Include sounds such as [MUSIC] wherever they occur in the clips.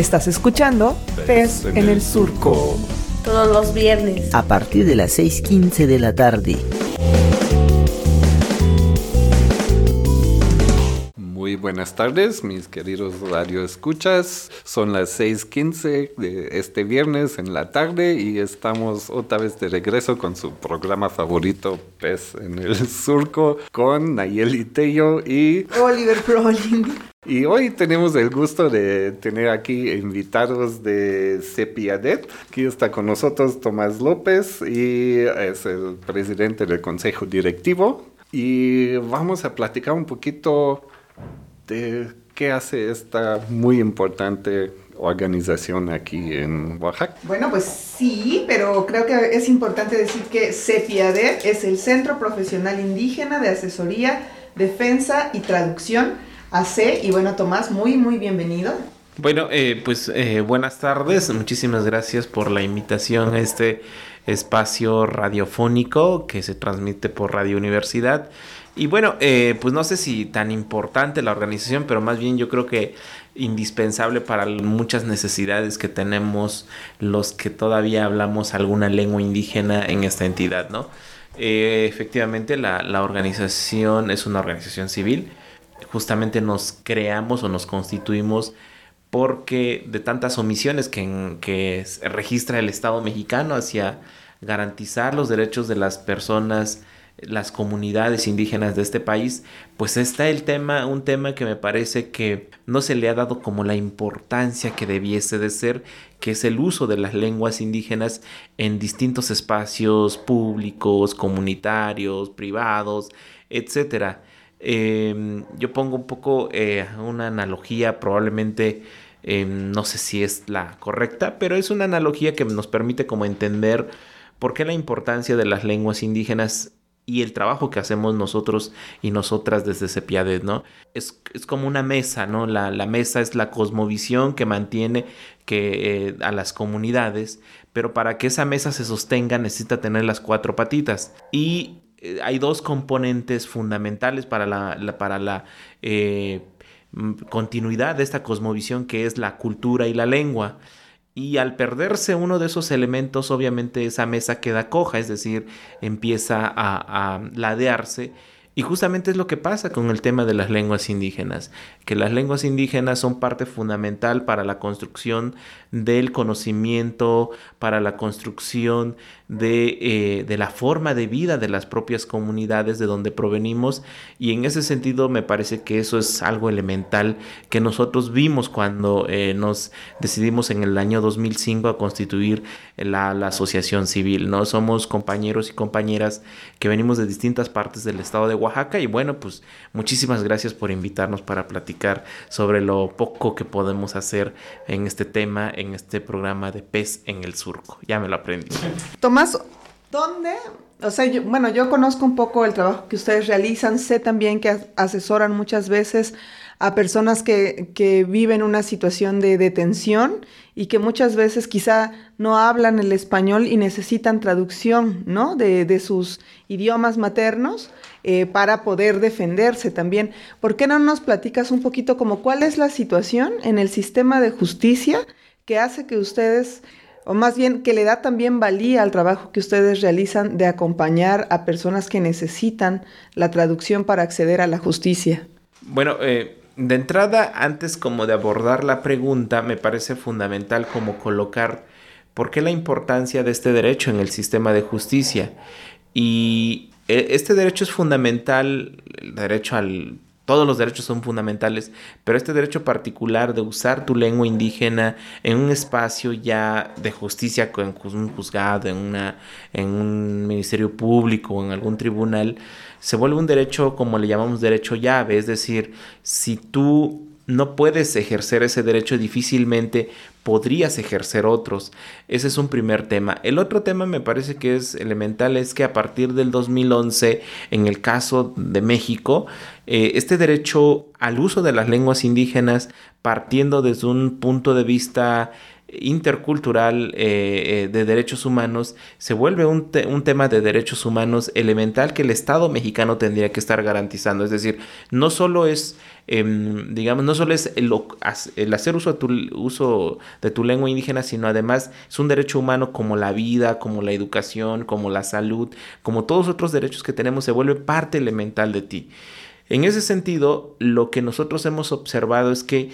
Estás escuchando Pez en el Surco. Todos los viernes. A partir de las 6.15 de la tarde. Buenas tardes, mis queridos radio escuchas. Son las 6:15 de este viernes en la tarde y estamos otra vez de regreso con su programa favorito, Pez en el [LAUGHS] Surco, con Nayeli Tello y Oliver Prolin. Y hoy tenemos el gusto de tener aquí invitados de Cepiadet. Aquí está con nosotros Tomás López y es el presidente del Consejo Directivo. Y vamos a platicar un poquito de qué hace esta muy importante organización aquí en Oaxaca. Bueno, pues sí, pero creo que es importante decir que CEPIADER es el Centro Profesional Indígena de Asesoría, Defensa y Traducción, AC. Y bueno, Tomás, muy, muy bienvenido. Bueno, eh, pues eh, buenas tardes, muchísimas gracias por la invitación a este espacio radiofónico que se transmite por Radio Universidad. Y bueno, eh, pues no sé si tan importante la organización, pero más bien yo creo que indispensable para muchas necesidades que tenemos los que todavía hablamos alguna lengua indígena en esta entidad, ¿no? Eh, efectivamente, la, la organización es una organización civil. Justamente nos creamos o nos constituimos porque de tantas omisiones que, que registra el Estado mexicano hacia garantizar los derechos de las personas las comunidades indígenas de este país, pues está el tema, un tema que me parece que no se le ha dado como la importancia que debiese de ser, que es el uso de las lenguas indígenas en distintos espacios públicos, comunitarios, privados, etc. Em, yo pongo un poco eh, una analogía, probablemente em, no sé si es la correcta, pero es una analogía que nos permite como entender por qué la importancia de las lenguas indígenas y el trabajo que hacemos nosotros y nosotras desde Cepiades, ¿no? Es, es, como una mesa, ¿no? La, la, mesa es la cosmovisión que mantiene que, eh, a las comunidades, pero para que esa mesa se sostenga necesita tener las cuatro patitas. Y eh, hay dos componentes fundamentales para la, la para la eh, continuidad de esta cosmovisión que es la cultura y la lengua. Y al perderse uno de esos elementos, obviamente esa mesa queda coja, es decir, empieza a, a ladearse y justamente es lo que pasa con el tema de las lenguas indígenas, que las lenguas indígenas son parte fundamental para la construcción del conocimiento, para la construcción de, eh, de, la forma de vida de las propias comunidades de donde provenimos y en ese sentido me parece que eso es algo elemental que nosotros vimos cuando eh, nos decidimos en el año 2005 a constituir la, la asociación civil, ¿no? Somos compañeros y compañeras que venimos de distintas partes del estado de Oaxaca y bueno, pues muchísimas gracias por invitarnos para platicar sobre lo poco que podemos hacer en este tema, en este programa de pez en el surco. Ya me lo aprendí. Tomás, ¿dónde? O sea, bueno, yo conozco un poco el trabajo que ustedes realizan, sé también que asesoran muchas veces a personas que, que, viven una situación de detención y que muchas veces quizá no hablan el español y necesitan traducción, ¿no? De, de sus idiomas maternos eh, para poder defenderse también. ¿Por qué no nos platicas un poquito como cuál es la situación en el sistema de justicia que hace que ustedes, o más bien que le da también valía al trabajo que ustedes realizan de acompañar a personas que necesitan la traducción para acceder a la justicia? Bueno, eh, de entrada, antes como de abordar la pregunta, me parece fundamental como colocar por qué la importancia de este derecho en el sistema de justicia. Y e, este derecho es fundamental, el derecho al... Todos los derechos son fundamentales, pero este derecho particular de usar tu lengua indígena en un espacio ya de justicia, en un juzgado, en, una, en un ministerio público o en algún tribunal, se vuelve un derecho como le llamamos derecho llave, es decir, si tú no puedes ejercer ese derecho, difícilmente podrías ejercer otros. Ese es un primer tema. El otro tema me parece que es elemental, es que a partir del 2011, en el caso de México, eh, este derecho al uso de las lenguas indígenas, partiendo desde un punto de vista intercultural eh, eh, de derechos humanos se vuelve un, un, tema de derechos humanos elemental que el Estado mexicano tendría que estar garantizando. Es decir, no solo es, em, digamos, no solo es el, hacer uso de tu lengua indígena, sino además es un derecho humano como la vida, como la educación, como la salud, como todos otros derechos que tenemos, se vuelve parte elemental de ti. En ese sentido, lo que nosotros hemos observado es que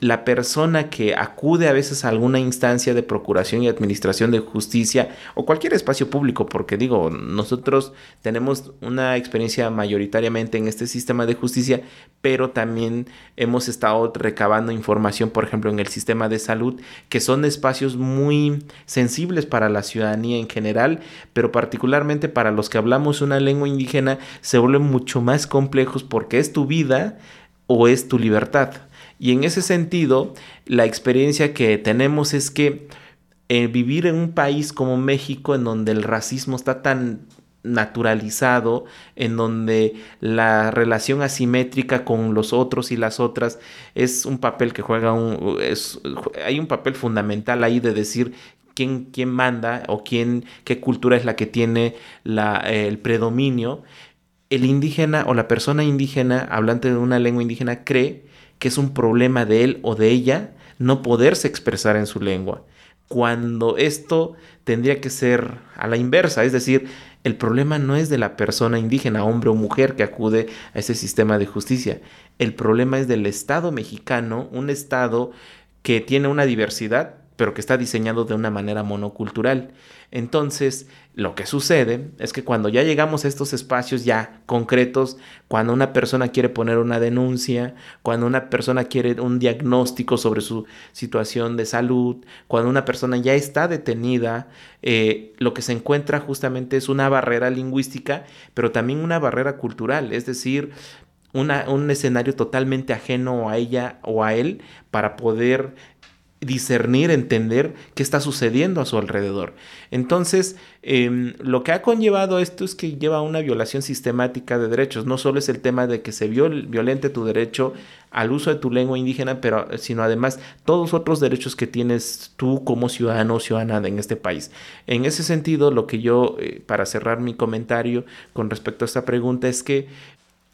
la persona que acude a veces a alguna instancia de procuración y administración de justicia o cualquier espacio público, porque digo, nosotros tenemos una experiencia mayoritariamente en este sistema de justicia, pero también hemos estado recabando información, por ejemplo, en el sistema de salud, que son espacios muy sensibles para la ciudadanía en general, pero particularmente para los que hablamos una lengua indígena, se vuelven mucho más complejos porque es tu vida o es tu libertad. Y en ese sentido, la experiencia que tenemos es que eh, vivir en un país como México, en donde el racismo está tan naturalizado, en donde la relación asimétrica con los otros y las otras es un papel que juega hay un papel fundamental ahí de decir quién, quién manda o quién, qué cultura es la que tiene la, el predominio. El indígena o la persona indígena, hablante de una lengua indígena, cree que es un problema de él o de ella no poderse expresar en su lengua, cuando esto tendría que ser a la inversa, es decir, el problema no es de la persona indígena, hombre o mujer que acude a ese sistema de justicia, el problema es del Estado mexicano, un Estado que tiene una diversidad, pero que está diseñado de una manera monocultural. Entonces, lo que sucede es que cuando ya llegamos a estos espacios ya concretos, cuando una persona quiere poner una denuncia, cuando una persona quiere un diagnóstico sobre su situación de salud, cuando una persona ya está detenida, eh, lo que se encuentra justamente es una barrera lingüística, pero también una barrera cultural, es decir, un escenario totalmente ajeno a ella o a él para poder discernir, entender qué está sucediendo a su alrededor. Entonces, em, lo que ha conllevado esto es que lleva a una violación sistemática de derechos. No solo es el tema de que se violente tu derecho al uso de tu lengua indígena, pero sino además todos otros derechos que tienes tú como ciudadano o ciudadana en este país. En ese sentido, lo que yo, eh, para cerrar mi comentario con respecto a esta pregunta, es que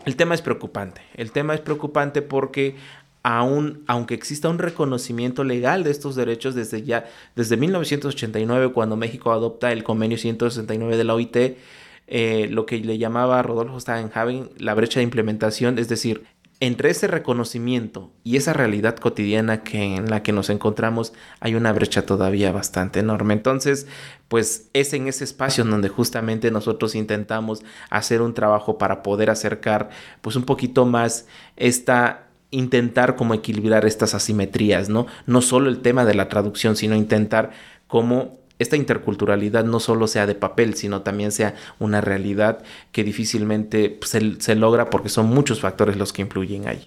el tema es preocupante. El tema es preocupante porque aún, aunque exista un reconocimiento legal de estos derechos desde ya, desde 1989, cuando México adopta el convenio 169 de la OIT, eh, lo que le llamaba Rodolfo Steinhagen la brecha de implementación, es decir, entre ese reconocimiento y esa realidad cotidiana que en la que nos encontramos hay una brecha todavía bastante enorme. Entonces, pues es en ese espacio donde justamente nosotros intentamos hacer un trabajo para poder acercar pues un poquito más esta intentar como equilibrar estas asimetrías, ¿no? No solo el tema de la traducción, sino intentar cómo esta interculturalidad no solo sea de papel, sino también sea una realidad que difícilmente se, se logra porque son muchos factores los que influyen ahí.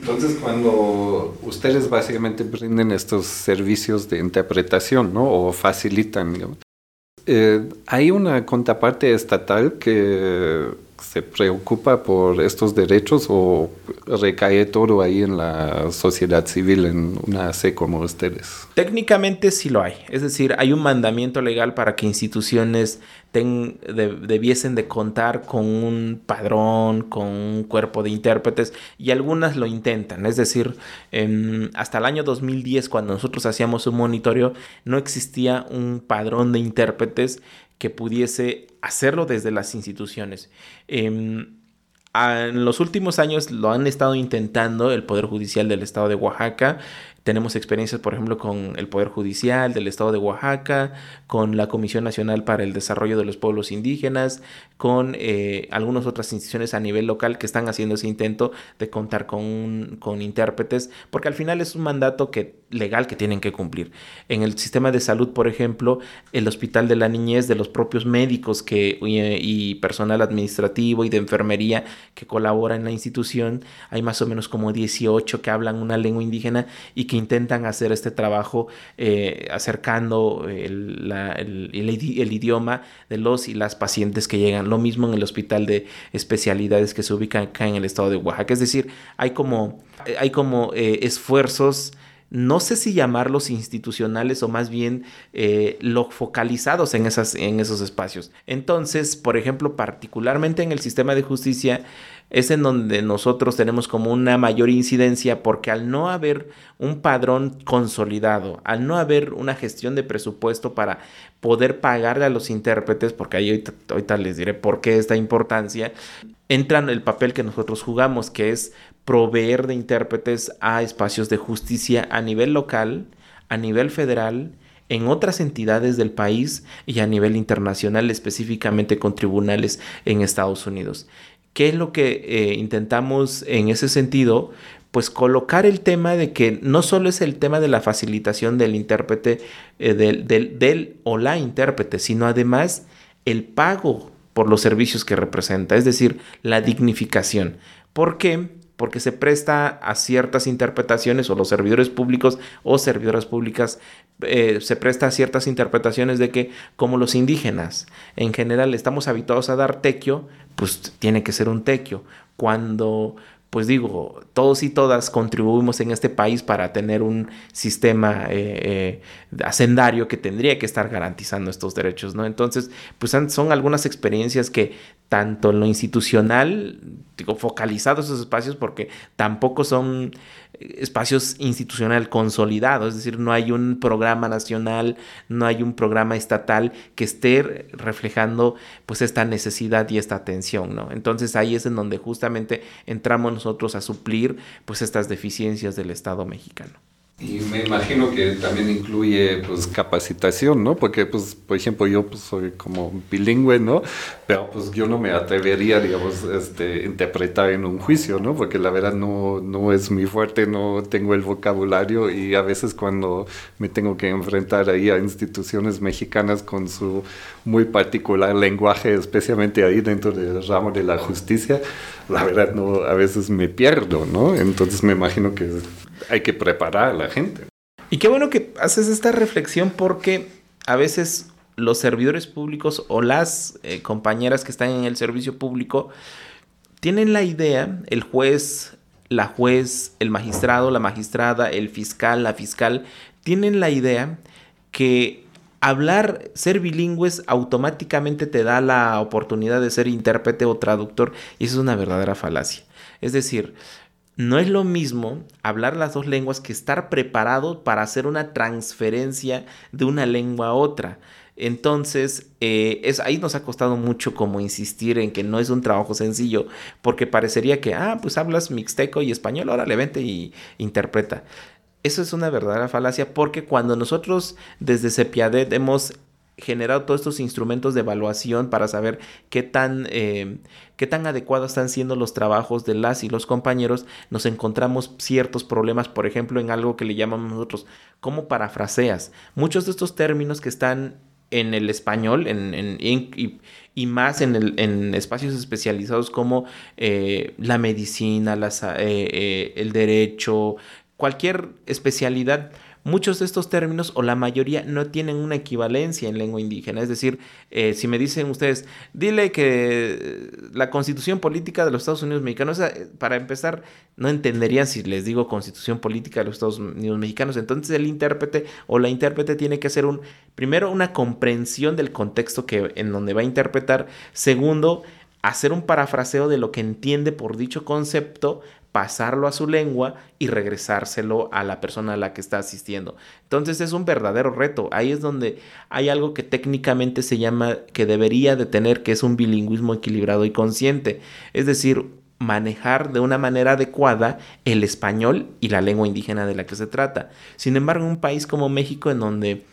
Entonces, cuando ustedes básicamente brinden estos servicios de interpretación, ¿no? O facilitan, eh, hay una contraparte estatal que se preocupa por estos derechos o recae todo ahí en la sociedad civil, en una C como ustedes? Técnicamente sí lo hay. Es decir, hay un mandamiento legal para que instituciones debiesen de contar con un padrón, con un cuerpo de intérpretes y algunas lo intentan. Es decir, hasta el año 2010, cuando nosotros hacíamos un monitoreo, no existía un padrón de intérpretes que pudiese hacerlo desde las instituciones. Em, en los últimos años lo han estado intentando el Poder Judicial del Estado de Oaxaca, tenemos experiencias, por ejemplo, con el Poder Judicial del Estado de Oaxaca, con la Comisión Nacional para el Desarrollo de los Pueblos Indígenas, con eh, algunas otras instituciones a nivel local que están haciendo ese intento de contar con, con intérpretes, porque al final es un mandato que, legal que tienen que cumplir. En el sistema de salud, por ejemplo, el Hospital de la Niñez, de los propios médicos que, y, personal administrativo y de enfermería que colabora en la institución, hay más o menos como 18 que hablan una lengua indígena y que intentan hacer este trabajo eh, acercando el, idioma de los y las pacientes que llegan. Lo mismo en el hospital de especialidades que se ubica acá en el estado de Oaxaca. Es decir, hay como, hay como eh, esfuerzos no sé si llamarlos institucionales o más bien eh, lo focalizados en, esas, en esos espacios. Entonces, por ejemplo, particularmente en el sistema de justicia, es en donde nosotros tenemos como una mayor incidencia porque al no haber un padrón consolidado, al no haber una gestión de presupuesto para poder pagarle a los intérpretes, porque ahí ahorita, les diré por qué esta importancia, entra en el papel que nosotros jugamos, que es proveer de intérpretes a espacios de justicia a nivel local, a nivel federal, en otras entidades del país y a nivel internacional, específicamente con tribunales en Estados Unidos. ¿Qué es lo que eh, intentamos en ese sentido? Pues colocar el tema de que no solo es el tema de la facilitación del intérprete, eh, del, del o la intérprete, sino además el pago por los servicios que representa, es decir, la dignificación. ¿Por qué? Porque se presta a ciertas interpretaciones o los servidores públicos o servidoras públicas eh, se presta a ciertas interpretaciones de que como los indígenas en general estamos habituados a dar tequio, pues tiene que ser un tequio. Cuando pues digo, todos y todas contribuimos en este país para tener un sistema eh, eh, hacendario que tendría que estar garantizando estos derechos, ¿no? Entonces, pues son algunas experiencias que tanto en lo institucional, digo, focalizados esos espacios porque tampoco son espacios institucional consolidados, es decir, no hay un programa nacional, no hay un programa estatal que esté reflejando pues esta necesidad y esta atención, ¿no? Entonces ahí es en donde justamente entramos nosotros a suplir pues estas deficiencias del Estado mexicano. Y me imagino que también incluye pues capacitación, ¿no? Porque pues por ejemplo yo pues soy como bilingüe, ¿no? Pero pues yo no me atrevería, digamos, este interpretar en un juicio, ¿no? Porque la verdad no no es muy fuerte, no tengo el vocabulario y a veces cuando me tengo que enfrentar ahí a instituciones mexicanas con su muy particular lenguaje, especialmente ahí dentro del ramo de la justicia, la verdad no a veces me pierdo, ¿no? Entonces me imagino que hay que preparar a la gente. Y qué bueno que haces esta reflexión porque a veces los servidores públicos o las eh, compañeras que están en el servicio público tienen la idea, el juez, la juez, el magistrado, la magistrada, el fiscal, la fiscal, tienen la idea que hablar, ser bilingües automáticamente te da la oportunidad de ser intérprete o traductor y eso es una verdadera falacia. Es decir, no es lo mismo hablar las dos lenguas que estar preparado para hacer una transferencia de una lengua a otra. Entonces, eh, es, ahí nos ha costado mucho como insistir en que no es un trabajo sencillo, porque parecería que, ah, pues hablas mixteco y español, ahora le vente y interpreta. Eso es una verdadera falacia porque cuando nosotros desde Cepiadet hemos generado todos estos instrumentos de evaluación para saber qué tan, eh, qué tan adecuados están siendo los trabajos de las y los compañeros, nos encontramos ciertos problemas, por ejemplo, en algo que le llamamos nosotros como parafraseas. Muchos de estos términos que están en el español en, en, y, más en, el, en, espacios especializados como eh, la medicina, eh, el derecho, cualquier especialidad muchos de estos términos o la mayoría no tienen una equivalencia en lengua indígena. Es decir, eh, si me dicen ustedes, dile que la constitución política de los Estados Unidos mexicanos, para empezar, no entenderían si les digo constitución política de los Estados Unidos mexicanos. Entonces el intérprete o la intérprete tiene que hacer un, primero, una comprensión del contexto que, en donde va a interpretar. Segundo, hacer un parafraseo de lo que entiende por dicho concepto pasarlo a su lengua y regresárselo a la persona a la que está asistiendo. Entonces es un verdadero reto. Ahí es donde hay algo que técnicamente se llama que debería de tener, que es un bilingüismo equilibrado y consciente. Es decir, manejar de una manera adecuada el español y la lengua indígena de la que se trata. Sin embargo, en un país como México, en donde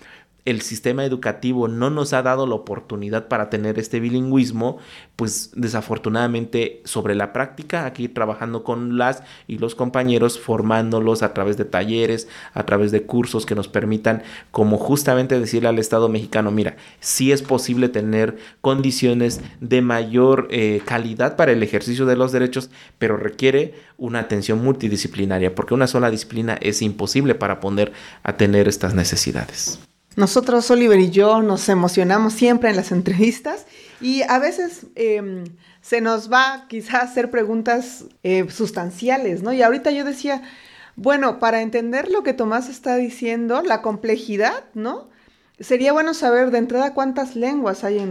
el sistema educativo no nos ha dado la oportunidad para tener este bilingüismo, pues desafortunadamente sobre la práctica, aquí trabajando con las y los compañeros, formándolos a través de talleres, a través de cursos que nos permitan como justamente decirle al Estado mexicano, mira, sí es posible tener condiciones de mayor eh, calidad para el ejercicio de los derechos, pero requiere una atención multidisciplinaria, porque una sola disciplina es imposible para poder atender estas necesidades. Nosotros, Oliver y yo, nos emocionamos siempre en las entrevistas y a veces em, se nos va quizás hacer preguntas eh, sustanciales, ¿no? Y ahorita yo decía, Bueno, para entender lo que Tomás está diciendo, la complejidad, ¿no? Sería bueno saber de entrada cuántas lenguas hay en,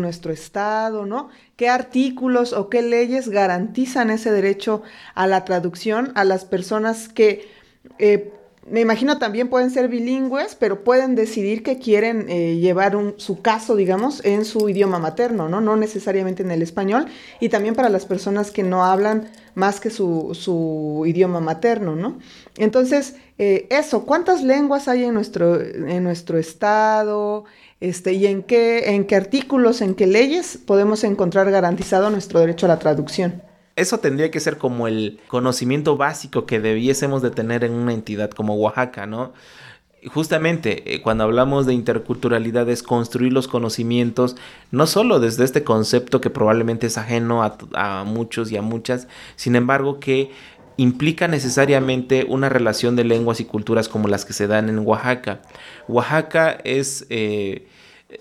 nuestro estado, ¿no? ¿Qué artículos o qué leyes garantizan ese derecho a la traducción a las personas que eh, me imagino también pueden ser bilingües, pero pueden decidir que quieren eh, llevar su caso, digamos, en su idioma materno, ¿no? No necesariamente en el español. Y también para las personas que no hablan más que su, idioma materno, ¿no? Entonces, eh, eso, ¿cuántas lenguas hay en nuestro, en nuestro estado? Este, y en qué, en qué artículos, en qué leyes podemos encontrar garantizado nuestro derecho a la traducción eso tendría que ser como el conocimiento básico que debiésemos de tener en una entidad como Oaxaca, ¿no? Justamente eh, cuando hablamos de interculturalidad es construir los conocimientos, no solo desde este concepto que probablemente es ajeno a, muchos y a muchas, sin embargo que implica necesariamente una relación de lenguas y culturas como las que se dan en Oaxaca. Oaxaca es... Eh,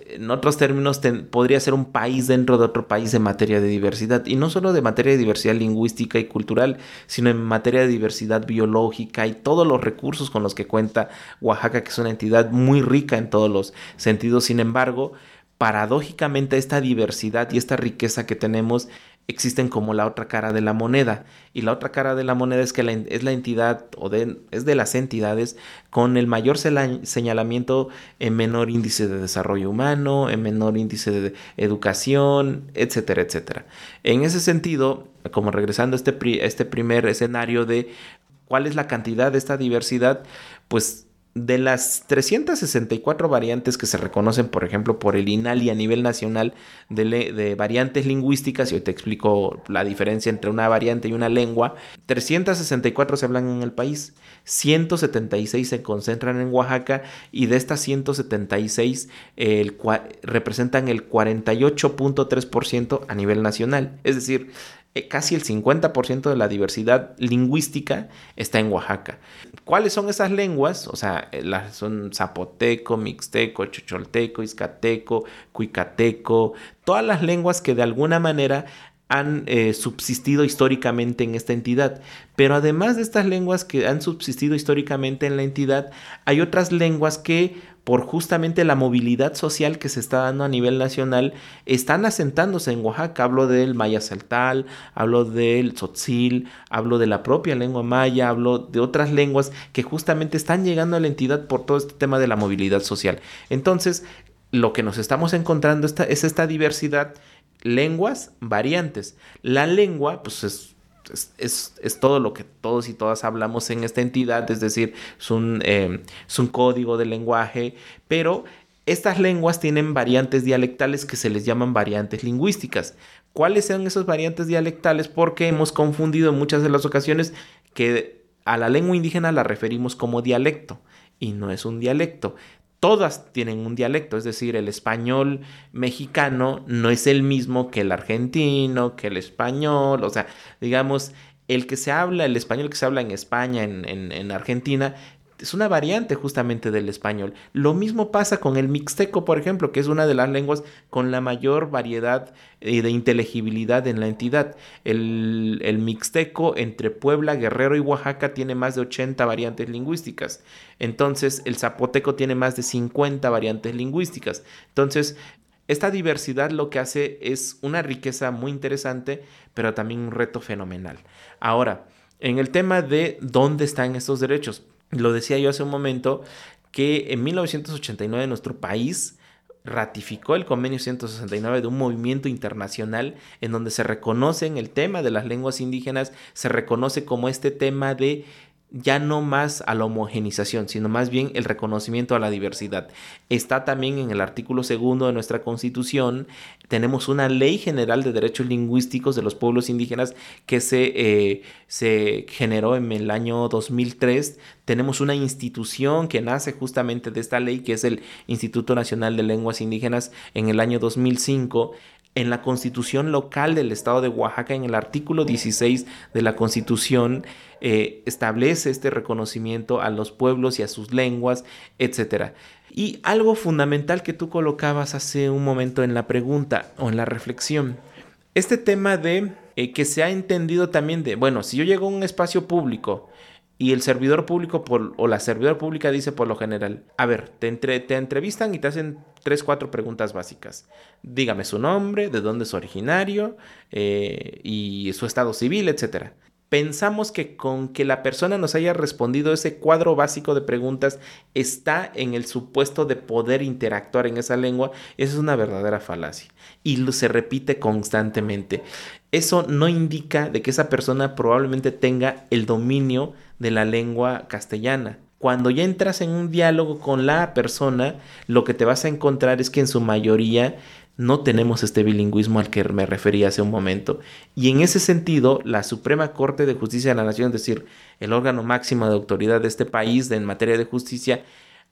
en otros términos, podría ser un país dentro de otro país en materia de diversidad. Y no solo de materia de diversidad lingüística y cultural, sino en materia de diversidad biológica y todos los recursos con los que cuenta Oaxaca, que es una entidad muy rica en todos los sentidos. Sin embargo, paradójicamente esta diversidad y esta riqueza que tenemos existen como la otra cara de la moneda. Y la otra cara de la moneda es que es la entidad o de, es de las entidades con el mayor señalamiento en menor índice de desarrollo humano, en menor índice de educación, etcétera, etcétera. En ese sentido, como regresando a este, este primer escenario de cuál es la cantidad de esta diversidad, pues de las 364 variantes que se reconocen, por ejemplo, por el INALI a nivel nacional de, variantes lingüísticas, y hoy te explico la diferencia entre una variante y una lengua, 364 se hablan en el país, 176 se concentran en Oaxaca y de estas 176 el, representan el 48.3% a nivel nacional. Es decir, casi el 50% de la diversidad lingüística está en Oaxaca. ¿Cuáles son esas lenguas? O sea, eh, son zapoteco, mixteco, chocholteco, izcateco, cuicateco, todas las lenguas que de alguna manera han eh, subsistido históricamente en esta entidad. Pero además de estas lenguas que han subsistido históricamente en la entidad, hay otras lenguas que por justamente la movilidad social que se está dando a nivel nacional, están asentándose en Oaxaca. Hablo del maya celtal, hablo del tzotzil, hablo de la propia lengua maya, hablo de otras lenguas que justamente están llegando a la entidad por todo este tema de la movilidad social. Entonces, lo que nos estamos encontrando es esta diversidad, lenguas, variantes. La lengua, pues es es, todo lo que todos y todas hablamos en esta entidad, es decir, es un, em, es un código de lenguaje, pero estas lenguas tienen variantes dialectales que se les llaman variantes lingüísticas. ¿Cuáles son esas variantes dialectales? Porque hemos confundido en muchas de las ocasiones que a la lengua indígena la referimos como dialecto y no es un dialecto todas tienen un dialecto, es decir, el español mexicano no es el mismo que el argentino, que el español, o sea, digamos, el que se habla, el español que se habla en España, en, en Argentina, es una variante justamente del español. Lo mismo pasa con el mixteco, por ejemplo, que es una de las lenguas con la mayor variedad eh, de inteligibilidad en la entidad. El, el, mixteco entre Puebla, Guerrero y Oaxaca tiene más de 80 variantes lingüísticas. Entonces, el zapoteco tiene más de 50 variantes lingüísticas. Entonces, esta diversidad lo que hace es una riqueza muy interesante, pero también un reto fenomenal. Ahora, en el tema de dónde están estos derechos, lo decía yo hace un momento, que en 1989 nuestro país ratificó el convenio 169 de un movimiento internacional en donde se reconoce en el tema de las lenguas indígenas, se reconoce como este tema de ya no más a la homogenización, sino más bien el reconocimiento a la diversidad. Está también en el artículo segundo de nuestra constitución, tenemos una ley general de derechos lingüísticos de los pueblos indígenas que se, eh, se generó en el año 2003. Tenemos una institución que nace justamente de esta ley, que es el Instituto Nacional de Lenguas Indígenas en el año 2005 en la constitución local del estado de Oaxaca, en el artículo 16 de la constitución, eh, establece este reconocimiento a los pueblos y a sus lenguas, etc. Y algo fundamental que tú colocabas hace un momento en la pregunta o en la reflexión, este tema de eh, que se ha entendido también de, bueno, si yo llego a un espacio público Y el servidor público o la servidora pública dice por lo general, a ver, te, te entrevistan y te hacen tres, cuatro preguntas básicas. Dígame su nombre, de dónde es originario eh, y su estado civil, etc. Pensamos que con que la persona nos haya respondido ese cuadro básico de preguntas está en el supuesto de poder interactuar en esa lengua, esa es una verdadera falacia y se repite constantemente. Eso no indica de que esa persona probablemente tenga el dominio de la lengua castellana. Cuando ya entras en un diálogo con la persona, lo que te vas a encontrar es que en su mayoría no tenemos este bilingüismo al que me refería hace un momento. Y en ese sentido, la Suprema Corte de Justicia de la Nación, es decir, el órgano máximo de autoridad de este país en materia de justicia,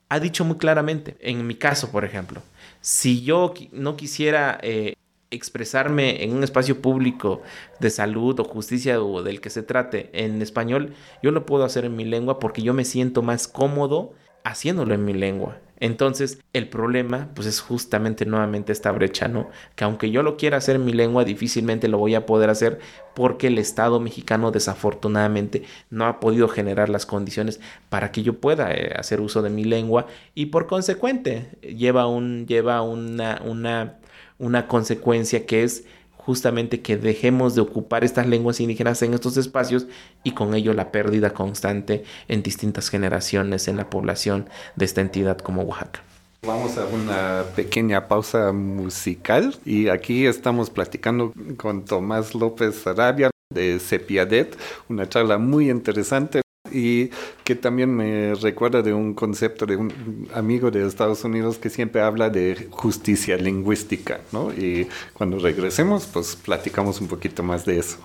ha dicho muy claramente, en mi caso, por ejemplo, si yo no quisiera eh, expresarme en un espacio público de salud o justicia o del que se trate en español, yo lo puedo hacer en mi lengua porque yo me siento más cómodo haciéndolo en mi lengua. Entonces, el problema, pues es justamente nuevamente esta brecha, ¿no? Que aunque yo lo quiera hacer en mi lengua, difícilmente lo voy a poder hacer porque el Estado mexicano desafortunadamente no ha podido generar las condiciones para que yo pueda eh, hacer uso de mi lengua y por consecuente lleva, un, lleva una, una una consecuencia que es justamente que dejemos de ocupar estas lenguas indígenas en estos espacios y con ello la pérdida constante en distintas generaciones en la población de esta entidad como Oaxaca. Vamos a una pequeña pausa musical y aquí estamos platicando con Tomás López Arabia de Cepiadet, una charla muy interesante y que también me recuerda de un concepto de un amigo de Estados Unidos que siempre habla de justicia lingüística, ¿no? Y cuando regresemos, pues platicamos un poquito más de eso.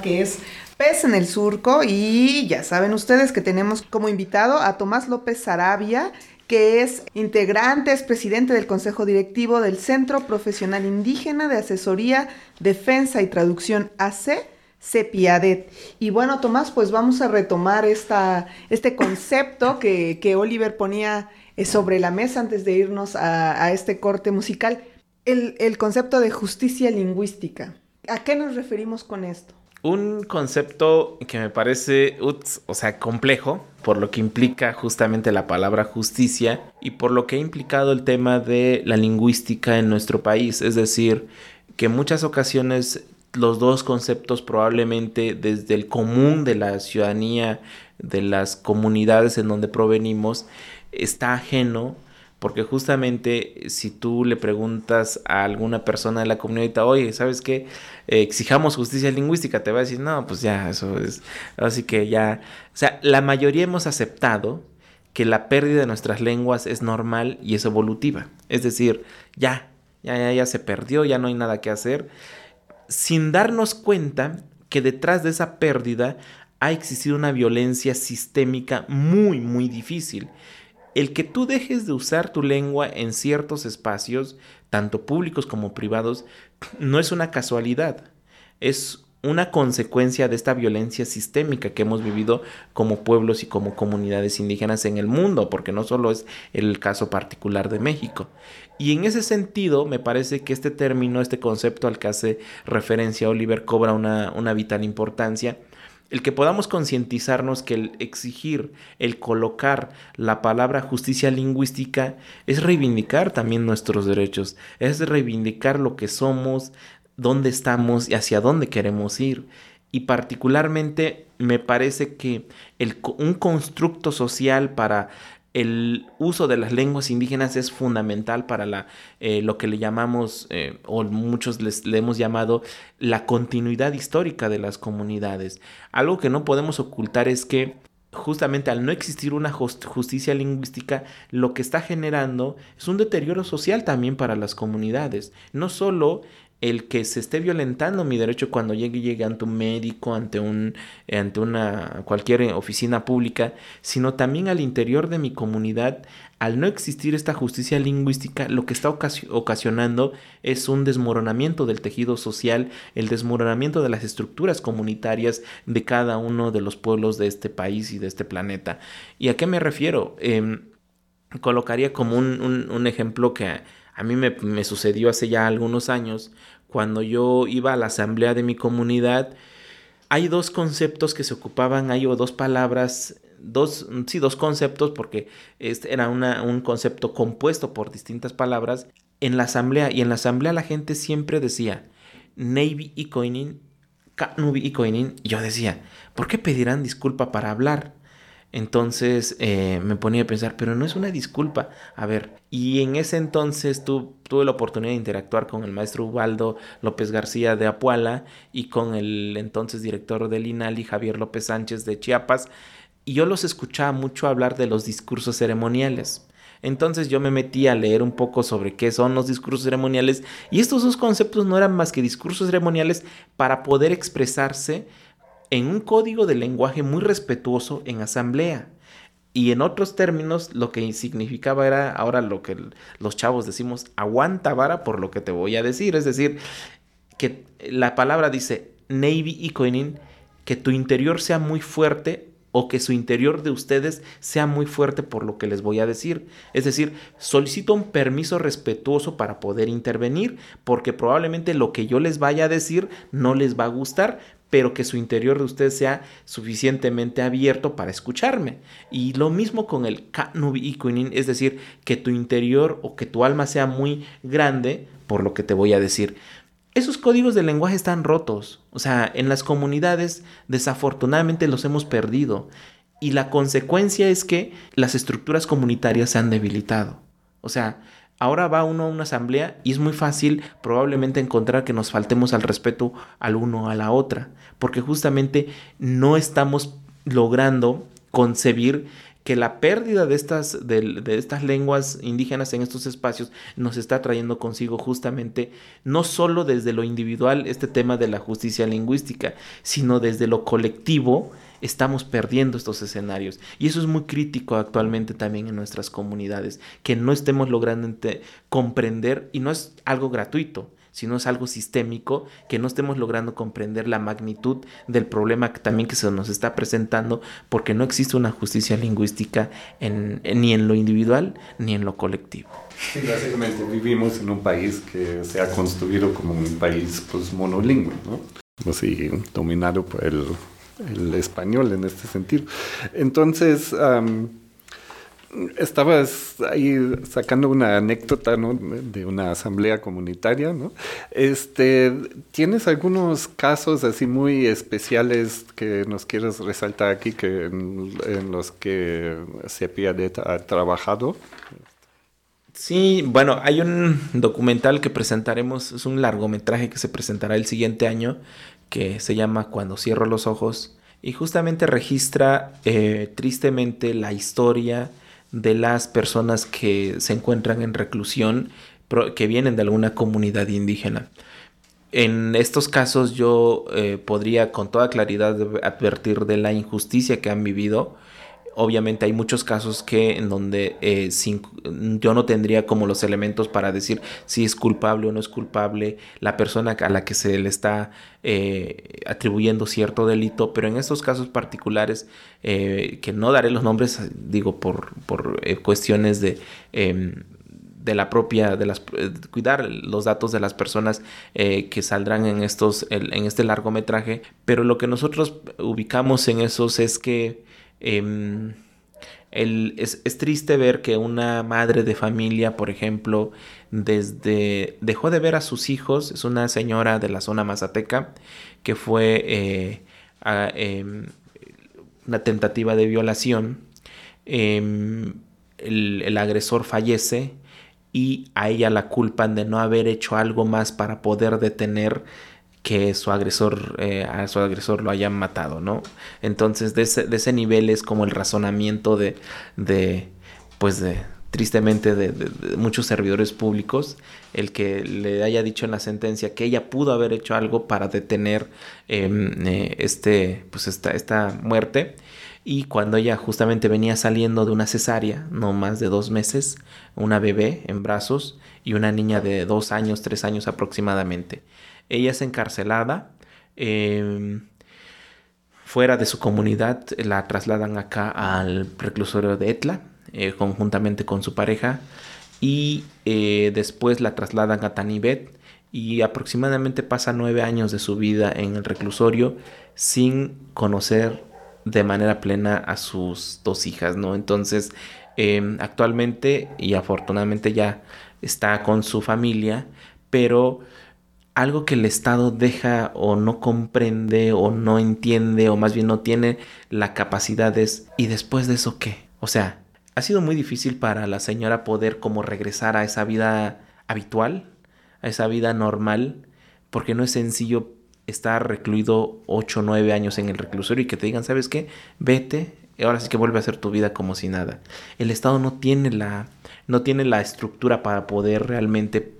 Que es Pez en el Surco y ya saben ustedes que tenemos como invitado a Tomás López Sarabia, que es integrante, es presidente del Consejo Directivo del Centro Profesional Indígena de Asesoría, Defensa y Traducción AC, CEPIADET. Y bueno, Tomás, pues vamos a retomar esta, este concepto que, Oliver ponía eh, sobre la mesa antes de irnos a, este corte musical, el, el concepto de justicia lingüística. ¿A qué nos referimos con esto? Un concepto que me parece, o sea, complejo, por lo que implica justamente la palabra justicia y por lo que ha implicado el tema de la lingüística en nuestro país. Es decir, que en muchas ocasiones los dos conceptos probablemente desde el común de la ciudadanía, de las comunidades en donde provenimos, está ajeno porque justamente si tú le preguntas a alguna persona de la comunidad, oye, ¿sabes qué? exijamos justicia lingüística, te va a decir, no, pues ya, eso es. Así que ya. O sea, la mayoría hemos aceptado que la pérdida de nuestras lenguas es normal y es evolutiva. Es decir, ya, ya, ya, ya se perdió, ya no hay nada que hacer. Sin darnos cuenta que detrás de esa pérdida ha existido una violencia sistémica muy, muy difícil el que tú dejes de usar tu lengua en ciertos espacios, tanto públicos como privados, no es una casualidad, es una consecuencia de esta violencia sistémica que hemos vivido como pueblos y como comunidades indígenas en el mundo, porque no solo es el caso particular de México. Y en ese sentido, me parece que este término, este concepto al que hace referencia Oliver, cobra una, vital importancia el que podamos concientizarnos que el exigir, el colocar la palabra justicia lingüística es reivindicar también nuestros derechos, es reivindicar lo que somos, dónde estamos y hacia dónde queremos ir. Y particularmente me parece que el, un constructo social para el uso de las lenguas indígenas es fundamental para la, eh, lo que le llamamos, eh, o muchos les, le hemos llamado, la continuidad histórica de las comunidades. Algo que no podemos ocultar es que justamente al no existir una justicia lingüística, lo que está generando es un deterioro social también para las comunidades. No solo el que se esté violentando mi derecho cuando llegue llegue ante un médico, ante un ante una cualquier oficina pública, sino también al interior de mi comunidad, al no existir esta justicia lingüística, lo que está ocasionando es un desmoronamiento del tejido social, el desmoronamiento de las estructuras comunitarias de cada uno de los pueblos de este país y de este planeta. ¿Y a qué me refiero? Em, colocaría como un, un ejemplo que a mí me, sucedió hace ya algunos años, cuando yo iba a la asamblea de mi comunidad, hay dos conceptos que se ocupaban ahí, o dos palabras, dos, sí, dos conceptos, porque este era un concepto compuesto por distintas palabras, en la asamblea, y en la asamblea la gente siempre decía, Navy y Coinin, Kanubi y Coinin, y yo decía, ¿por qué pedirán disculpa para hablar? Entonces eh, me ponía a pensar, pero no es una disculpa. A ver, y en ese entonces tuve la oportunidad de interactuar con el maestro Ubaldo López García de Apuala y con el entonces director del INALI, Javier López Sánchez de Chiapas, y yo los escuchaba mucho hablar de los discursos ceremoniales. Entonces yo me metí a leer un poco sobre qué son los discursos ceremoniales y estos dos conceptos no eran más que discursos ceremoniales para poder expresarse en un código de lenguaje muy respetuoso en asamblea. Y en otros términos, lo que significaba era ahora lo que los chavos decimos, aguanta vara por lo que te voy a decir. Es decir, que la palabra dice Navy y Coinin, que tu interior sea muy fuerte o que su interior de ustedes sea muy fuerte por lo que les voy a decir. Es decir, solicito un permiso respetuoso para poder intervenir, porque probablemente lo que yo les vaya a decir no les va a gustar, pero que su interior de usted sea suficientemente abierto para escucharme. Y lo mismo con el Kanubi Ikunin, es decir, que tu interior o que tu alma sea muy grande por lo que te voy a decir. Esos códigos de lenguaje están rotos, o sea, en las comunidades desafortunadamente los hemos perdido y la consecuencia es que las estructuras comunitarias se han debilitado. O sea, Ahora va uno a una asamblea y es muy fácil probablemente encontrar que nos faltemos al respeto al uno a la otra, porque justamente no estamos logrando concebir que la pérdida de estas, de, estas lenguas indígenas en estos espacios nos está trayendo consigo justamente no solo desde lo individual este tema de la justicia lingüística, sino desde lo colectivo estamos perdiendo estos escenarios. Y eso es muy crítico actualmente también en nuestras comunidades, que no estemos logrando comprender, y no es algo gratuito, sino es algo sistémico, que no estemos logrando comprender la magnitud del problema que también que se nos está presentando, porque no existe una justicia lingüística ni en lo individual ni en lo colectivo. Sí, básicamente vivimos en un país que se ha construido como un país pues, monolingüe, ¿no? Así, dominado por el, español en este sentido. Entonces, estabas ahí sacando una anécdota ¿no? de una asamblea comunitaria, ¿no? Este, ¿Tienes algunos casos así muy especiales que nos quieres resaltar aquí que en, los que Cepiadet ha trabajado? Sí, bueno, hay un documental que presentaremos, es un largometraje que se presentará el siguiente año, que se llama Cuando cierro los ojos, y justamente registra eh, tristemente la historia de las personas que se encuentran en reclusión que vienen de alguna comunidad indígena. En estos casos yo eh, podría con toda claridad advertir de la injusticia que han vivido obviamente hay muchos casos que en donde eh, yo no tendría como los elementos para decir si es culpable o no es culpable la persona a la que se le está eh, atribuyendo cierto delito, pero en estos casos particulares, eh, que no daré los nombres, digo, por, por cuestiones de em, de la propia, de las cuidar los datos de las personas que saldrán en estos, en este largometraje, pero lo que nosotros ubicamos en esos es que Em, es, triste ver que una madre de familia, por ejemplo, desde dejó de ver a sus hijos, es una señora de la zona mazateca, que fue eh, em, una tentativa de violación. Em, el, el, agresor fallece y a ella la culpan de no haber hecho algo más para poder detener que su agresor, eh, a su agresor lo hayan matado, ¿no? Entonces, de ese, de ese nivel es como el razonamiento de, de pues de, tristemente, de, muchos servidores públicos, el que le haya dicho en la sentencia que ella pudo haber hecho algo para detener em, eh, este, pues esta, esta muerte. Y cuando ella justamente venía saliendo de una cesárea, no más de dos meses, una bebé en brazos y una niña de dos años, tres años aproximadamente. Ella es encarcelada. Em, fuera de su comunidad la trasladan acá al reclusorio de Etla, eh, conjuntamente con su pareja. Y eh, después la trasladan a Tanibet y aproximadamente pasa nueve años de su vida en el reclusorio sin conocer de manera plena a sus dos hijas, ¿no? Entonces, em, actualmente y afortunadamente ya está con su familia, pero algo que el Estado deja o no comprende o no entiende o más bien no tiene la capacidad es ¿y después de eso qué? O sea, ha sido muy difícil para la señora poder como regresar a esa vida habitual, a esa vida normal, porque no es sencillo estar recluido 8 o 9 años en el reclusorio y que te digan, ¿sabes qué? Vete, ahora sí que vuelve a hacer tu vida como si nada. El Estado no tiene la no tiene la estructura para poder realmente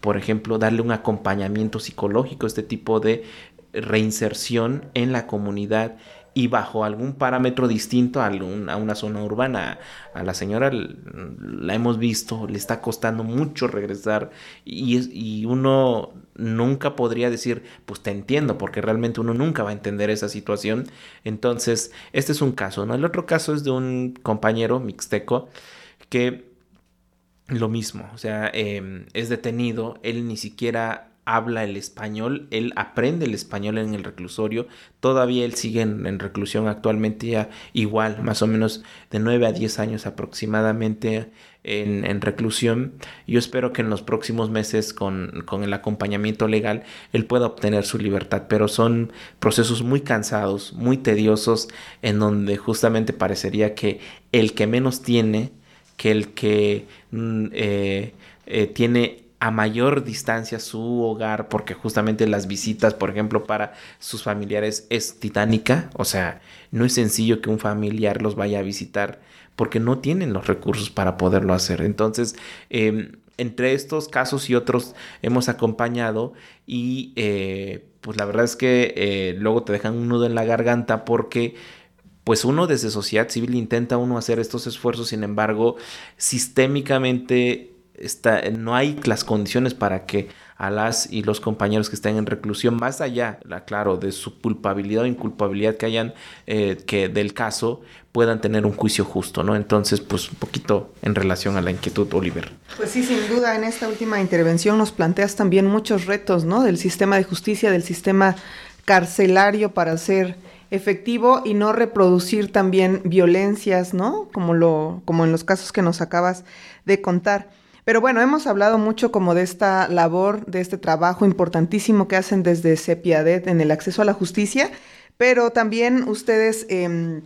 por ejemplo, darle un acompañamiento psicológico, este tipo de reinserción en la comunidad y bajo algún parámetro distinto a, una zona urbana. A la señora la hemos visto, le está costando mucho regresar y, y, uno nunca podría decir, pues te entiendo, porque realmente uno nunca va a entender esa situación. Entonces, este es un caso. ¿no? El otro caso es de un compañero mixteco que lo mismo, o sea, em, es detenido, él ni siquiera habla el español, él aprende el español en el reclusorio, todavía él sigue en, reclusión actualmente ya igual, más o menos de 9 a 10 años aproximadamente en, reclusión. Yo espero que en los próximos meses con, con, el acompañamiento legal él pueda obtener su libertad, pero son procesos muy cansados, muy tediosos, en donde justamente parecería que el que menos tiene, que el que mm, eh, eh, tiene a mayor distancia su hogar porque justamente las visitas, por ejemplo, para sus familiares es titánica. O sea, no es sencillo que un familiar los vaya a visitar porque no tienen los recursos para poderlo hacer. Entonces, em, entre estos casos y otros hemos acompañado y eh, pues la verdad es que luego te dejan un nudo en la garganta porque pues uno desde sociedad civil intenta uno hacer estos esfuerzos, sin embargo, sistémicamente está, no hay las condiciones para que a las y los compañeros que estén en reclusión, más allá, claro, de su culpabilidad o inculpabilidad que hayan eh, que del caso, puedan tener un juicio justo, ¿no? Entonces, pues un poquito en relación a la inquietud, Oliver. Pues sí, sin duda, en esta última intervención nos planteas también muchos retos, ¿no? Del sistema de justicia, del sistema carcelario para ser efectivo y no reproducir también violencias, ¿no? Como lo, como en los casos que nos acabas de contar. Pero bueno, hemos hablado mucho como de esta labor, de este trabajo importantísimo que hacen desde CEPIADET en el acceso a la justicia, pero también ustedes em,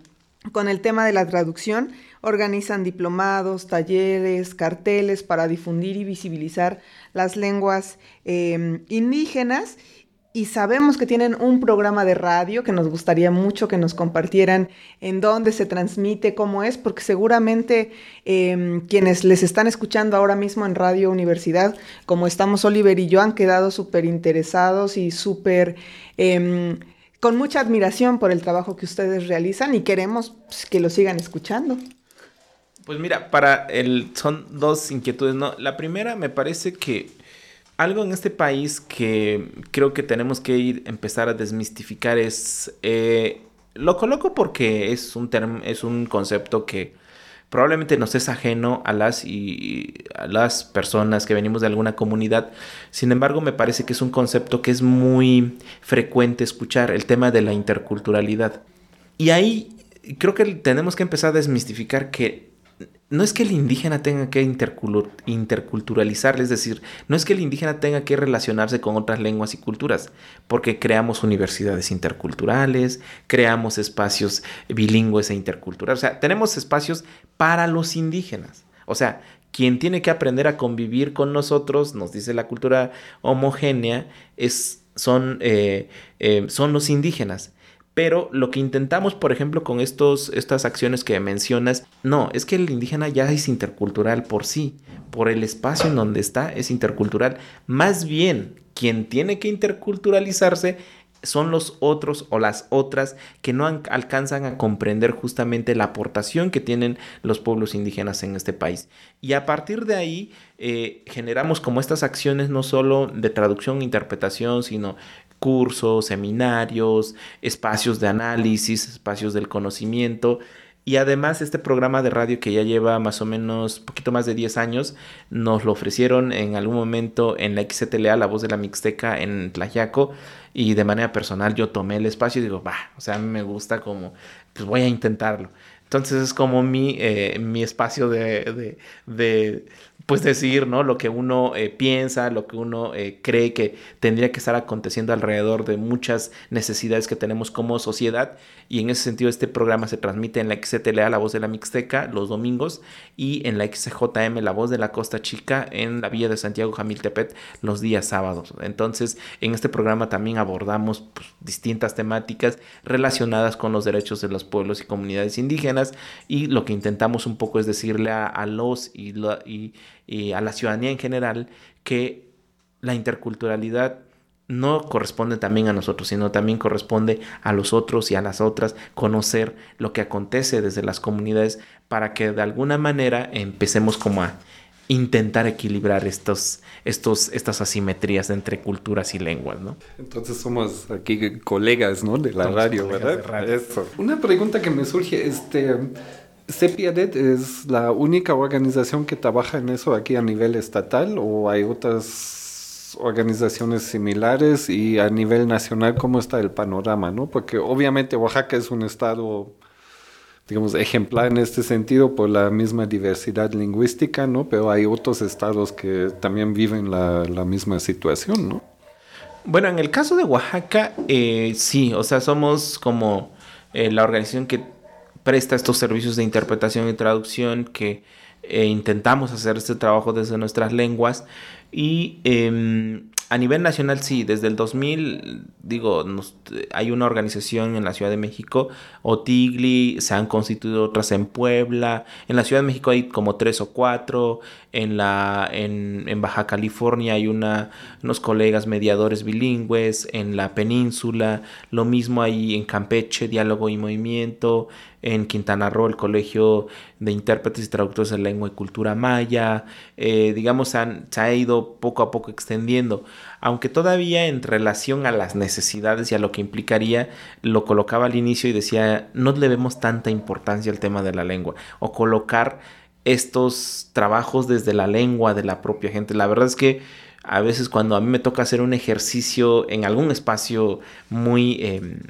con el tema de la traducción organizan diplomados, talleres, carteles para difundir y visibilizar las lenguas em, indígenas y sabemos que tienen un programa de radio que nos gustaría mucho que nos compartieran en dónde se transmite, cómo es, porque seguramente em, quienes les están escuchando ahora mismo en Radio Universidad, como estamos Oliver y yo, han quedado súper interesados y súper... Em, con mucha admiración por el trabajo que ustedes realizan y queremos pues, que lo sigan escuchando. Pues mira, para el son dos inquietudes, ¿no? La primera me parece que algo en este país que creo que tenemos que ir empezar a desmistificar es eh, lo coloco porque es un es un concepto que probablemente nos es ajeno a las y a las personas que venimos de alguna comunidad. Sin embargo, me parece que es un concepto que es muy frecuente escuchar el tema de la interculturalidad. Y ahí creo que tenemos que empezar a desmistificar que no es que el indígena tenga que interculturalizar, es decir, no es que el indígena tenga que relacionarse con otras lenguas y culturas, porque creamos universidades interculturales, creamos espacios bilingües e interculturales, o sea, tenemos espacios para los indígenas. O sea, quien tiene que aprender a convivir con nosotros, nos dice la cultura homogénea, es, son, eh, eh, son los indígenas. Pero lo que intentamos, por ejemplo, con estos, estas acciones que mencionas, no, es que el indígena ya es intercultural por sí, por el espacio en donde está es intercultural. Más bien, quien tiene que interculturalizarse son los otros o las otras que no alcanzan a comprender justamente la aportación que tienen los pueblos indígenas en este país. Y a partir de ahí eh, generamos como estas acciones no solo de traducción e interpretación, sino cursos, seminarios, espacios de análisis, espacios del conocimiento. Y además este programa de radio que ya lleva más o menos poquito más de 10 años, nos lo ofrecieron en algún momento en la XTLA, La Voz de la Mixteca en Tlayaco, y de manera personal yo tomé el espacio y digo, va, o sea, a mí me gusta como, pues voy a intentarlo. Entonces es como mi, eh, mi espacio de, de, pues decir, ¿no? Lo que uno eh, piensa, lo que uno eh, cree que tendría que estar aconteciendo alrededor de muchas necesidades que tenemos como sociedad. Y en ese sentido, este programa se transmite en la XTLA, La Voz de la Mixteca, los domingos, y en la XJM, La Voz de la Costa Chica, en la Villa de Santiago Jamiltepet, los días sábados. Entonces, en este programa también abordamos pues, distintas temáticas relacionadas con los derechos de los pueblos y comunidades indígenas, y lo que intentamos un poco es decirle a, los y, y y a la ciudadanía en general que la interculturalidad no corresponde también a nosotros, sino también corresponde a los otros y a las otras conocer lo que acontece desde las comunidades para que de alguna manera empecemos como a intentar equilibrar estos, estos, estas asimetrías entre culturas y lenguas, ¿no? Entonces somos aquí colegas, ¿no? De la radio, ¿verdad? Una pregunta que me surge, este, CEPIADET es la única organización que trabaja en eso aquí a nivel estatal o hay otras organizaciones similares y a nivel nacional cómo está el panorama, ¿no? Porque obviamente Oaxaca es un estado digamos ejemplar en este sentido por la misma diversidad lingüística, ¿no? Pero hay otros estados que también viven la, misma situación, ¿no? Bueno, en el caso de Oaxaca, eh, sí, o sea, somos como eh, la organización que presta estos servicios de interpretación y traducción que eh, intentamos hacer este trabajo desde nuestras lenguas. Y em, a nivel nacional sí, desde el 2000 digo, hay una organización en la Ciudad de México, Otigli, se han constituido otras en Puebla, en la Ciudad de México hay como tres o cuatro, en, la, en, en Baja California hay una, unos colegas mediadores bilingües, en la península, lo mismo hay en Campeche, Diálogo y Movimiento, en Quintana Roo, el Colegio de Intérpretes y Traductores de Lengua y Cultura Maya, eh, digamos, se, se ha ido poco a poco extendiendo, aunque todavía en relación a las necesidades y a lo que implicaría, lo colocaba al inicio y decía, no le vemos tanta importancia al tema de la lengua, o colocar estos trabajos desde la lengua de la propia gente. La verdad es que a veces cuando a mí me toca hacer un ejercicio en algún espacio muy em,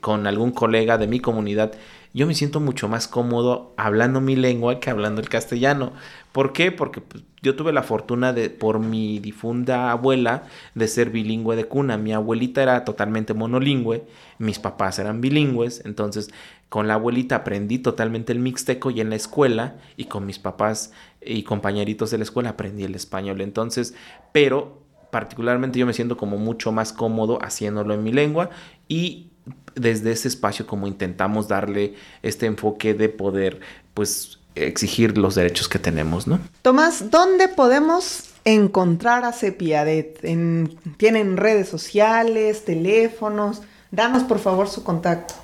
con algún colega de mi comunidad, yo me siento mucho más cómodo hablando mi lengua que hablando el castellano. ¿Por qué? Porque pues, yo tuve la fortuna de, por mi difunda abuela, de ser bilingüe de cuna. Mi abuelita era totalmente monolingüe, mis papás eran bilingües, entonces con la abuelita aprendí totalmente el mixteco y en la escuela y con mis papás y compañeritos de la escuela aprendí el español. Entonces, pero particularmente yo me siento como mucho más cómodo haciéndolo en mi lengua y desde ese espacio como intentamos darle este enfoque de poder pues exigir los derechos que tenemos, ¿no? Tomás, ¿dónde podemos encontrar a Cepiadet? ¿Tienen redes sociales, teléfonos? Danos por favor su contacto.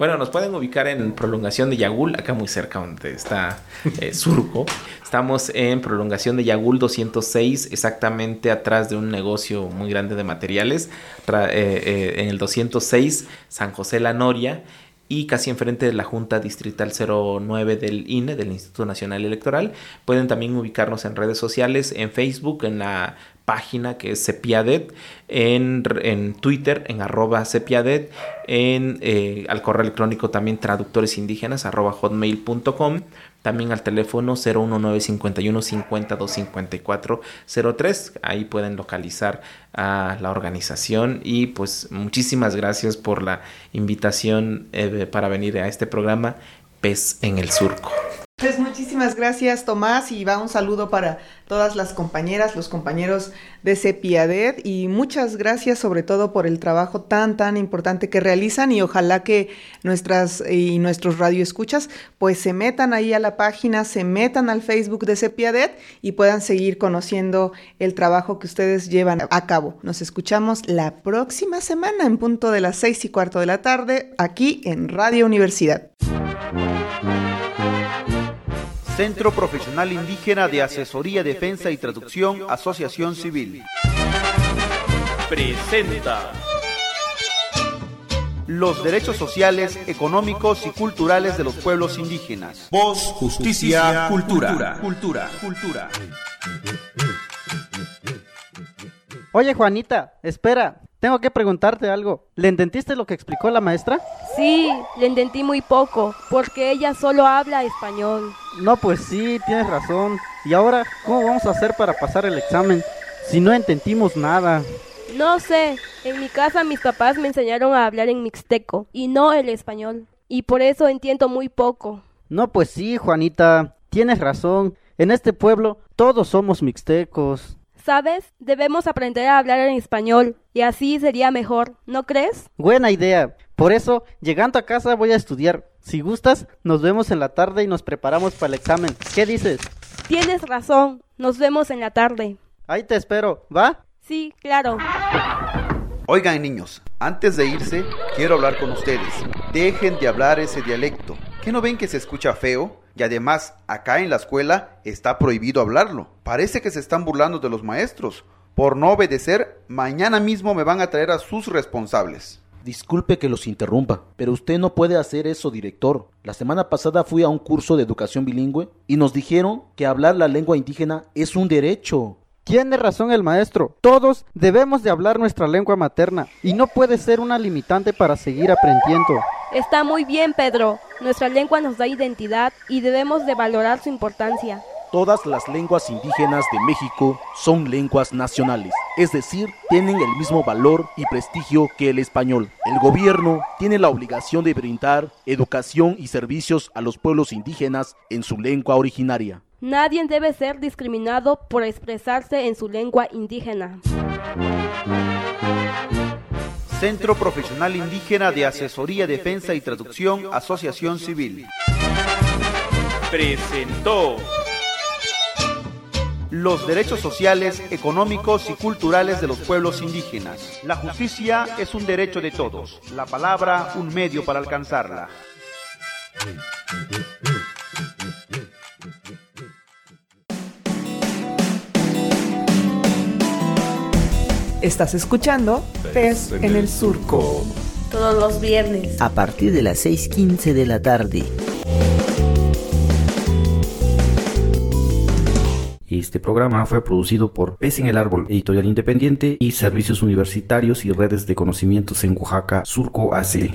Bueno, nos pueden ubicar en prolongación de Yagul, acá muy cerca donde está eh, [LAUGHS] Surco. Estamos en prolongación de Yagul 206, exactamente atrás de un negocio muy grande de materiales, eh, eh, en el 206 San José La Noria y casi enfrente de la Junta Distrital 09 del INE, del Instituto Nacional Electoral. Pueden también ubicarnos en redes sociales, en Facebook, en la página que es Cepiadet, en, en Twitter, en arroba Cepiadet, en, eh, al correo electrónico también traductores indígenas arroba hotmail.com, también al teléfono 01951 5254 03, ahí pueden localizar a la organización y pues muchísimas gracias por la invitación eh, para venir a este programa Pez en el Surco. Pues muchísimas gracias Tomás y va un saludo para todas las compañeras, los compañeros de CEPIADED y muchas gracias sobre todo por el trabajo tan tan importante que realizan y ojalá que nuestras y nuestros radioescuchas pues se metan ahí a la página, se metan al Facebook de CEPIADED y puedan seguir conociendo el trabajo que ustedes llevan a cabo. Nos escuchamos la próxima semana en punto de las seis y cuarto de la tarde aquí en Radio Universidad. Centro Profesional Indígena de Asesoría, Defensa y Traducción, Asociación Civil. Presenta los derechos sociales, económicos y culturales de los pueblos indígenas. Voz, justicia, cultura. Cultura, cultura. Oye, Juanita, espera. Tengo que preguntarte algo. ¿Le entendiste lo que explicó la maestra? Sí, le entendí muy poco, porque ella solo habla español. No, pues sí, tienes razón. ¿Y ahora cómo vamos a hacer para pasar el examen si no entendimos nada? No sé, en mi casa mis papás me enseñaron a hablar en mixteco y no el español, y por eso entiendo muy poco. No, pues sí, Juanita, tienes razón. En este pueblo todos somos mixtecos. ¿Sabes? Debemos aprender a hablar en español y así sería mejor, ¿no crees? Buena idea. Por eso, llegando a casa voy a estudiar. Si gustas, nos vemos en la tarde y nos preparamos para el examen. ¿Qué dices? Tienes razón. Nos vemos en la tarde. Ahí te espero, ¿va? Sí, claro. Oigan niños, antes de irse, quiero hablar con ustedes. Dejen de hablar ese dialecto. ¿Qué no ven que se escucha feo? Y además, acá en la escuela está prohibido hablarlo. Parece que se están burlando de los maestros. Por no obedecer, mañana mismo me van a traer a sus responsables. Disculpe que los interrumpa, pero usted no puede hacer eso, director. La semana pasada fui a un curso de educación bilingüe y nos dijeron que hablar la lengua indígena es un derecho. Tiene razón el maestro. Todos debemos de hablar nuestra lengua materna y no puede ser una limitante para seguir aprendiendo. Está muy bien, Pedro. Nuestra lengua nos da identidad y debemos de valorar su importancia. Todas las lenguas indígenas de México son lenguas nacionales, es decir, tienen el mismo valor y prestigio que el español. El gobierno tiene la obligación de brindar educación y servicios a los pueblos indígenas en su lengua originaria. Nadie debe ser discriminado por expresarse en su lengua indígena. Centro Profesional Indígena de Asesoría, Defensa y Traducción, Asociación Civil. Presentó los derechos sociales, económicos y culturales de los pueblos indígenas. La justicia es un derecho de todos, la palabra un medio para alcanzarla. Estás escuchando Pez en el Surco. Todos los viernes. A partir de las 6.15 de la tarde. Este programa fue producido por Pez en el Árbol, editorial independiente y servicios universitarios y redes de conocimientos en Oaxaca, Surco AC.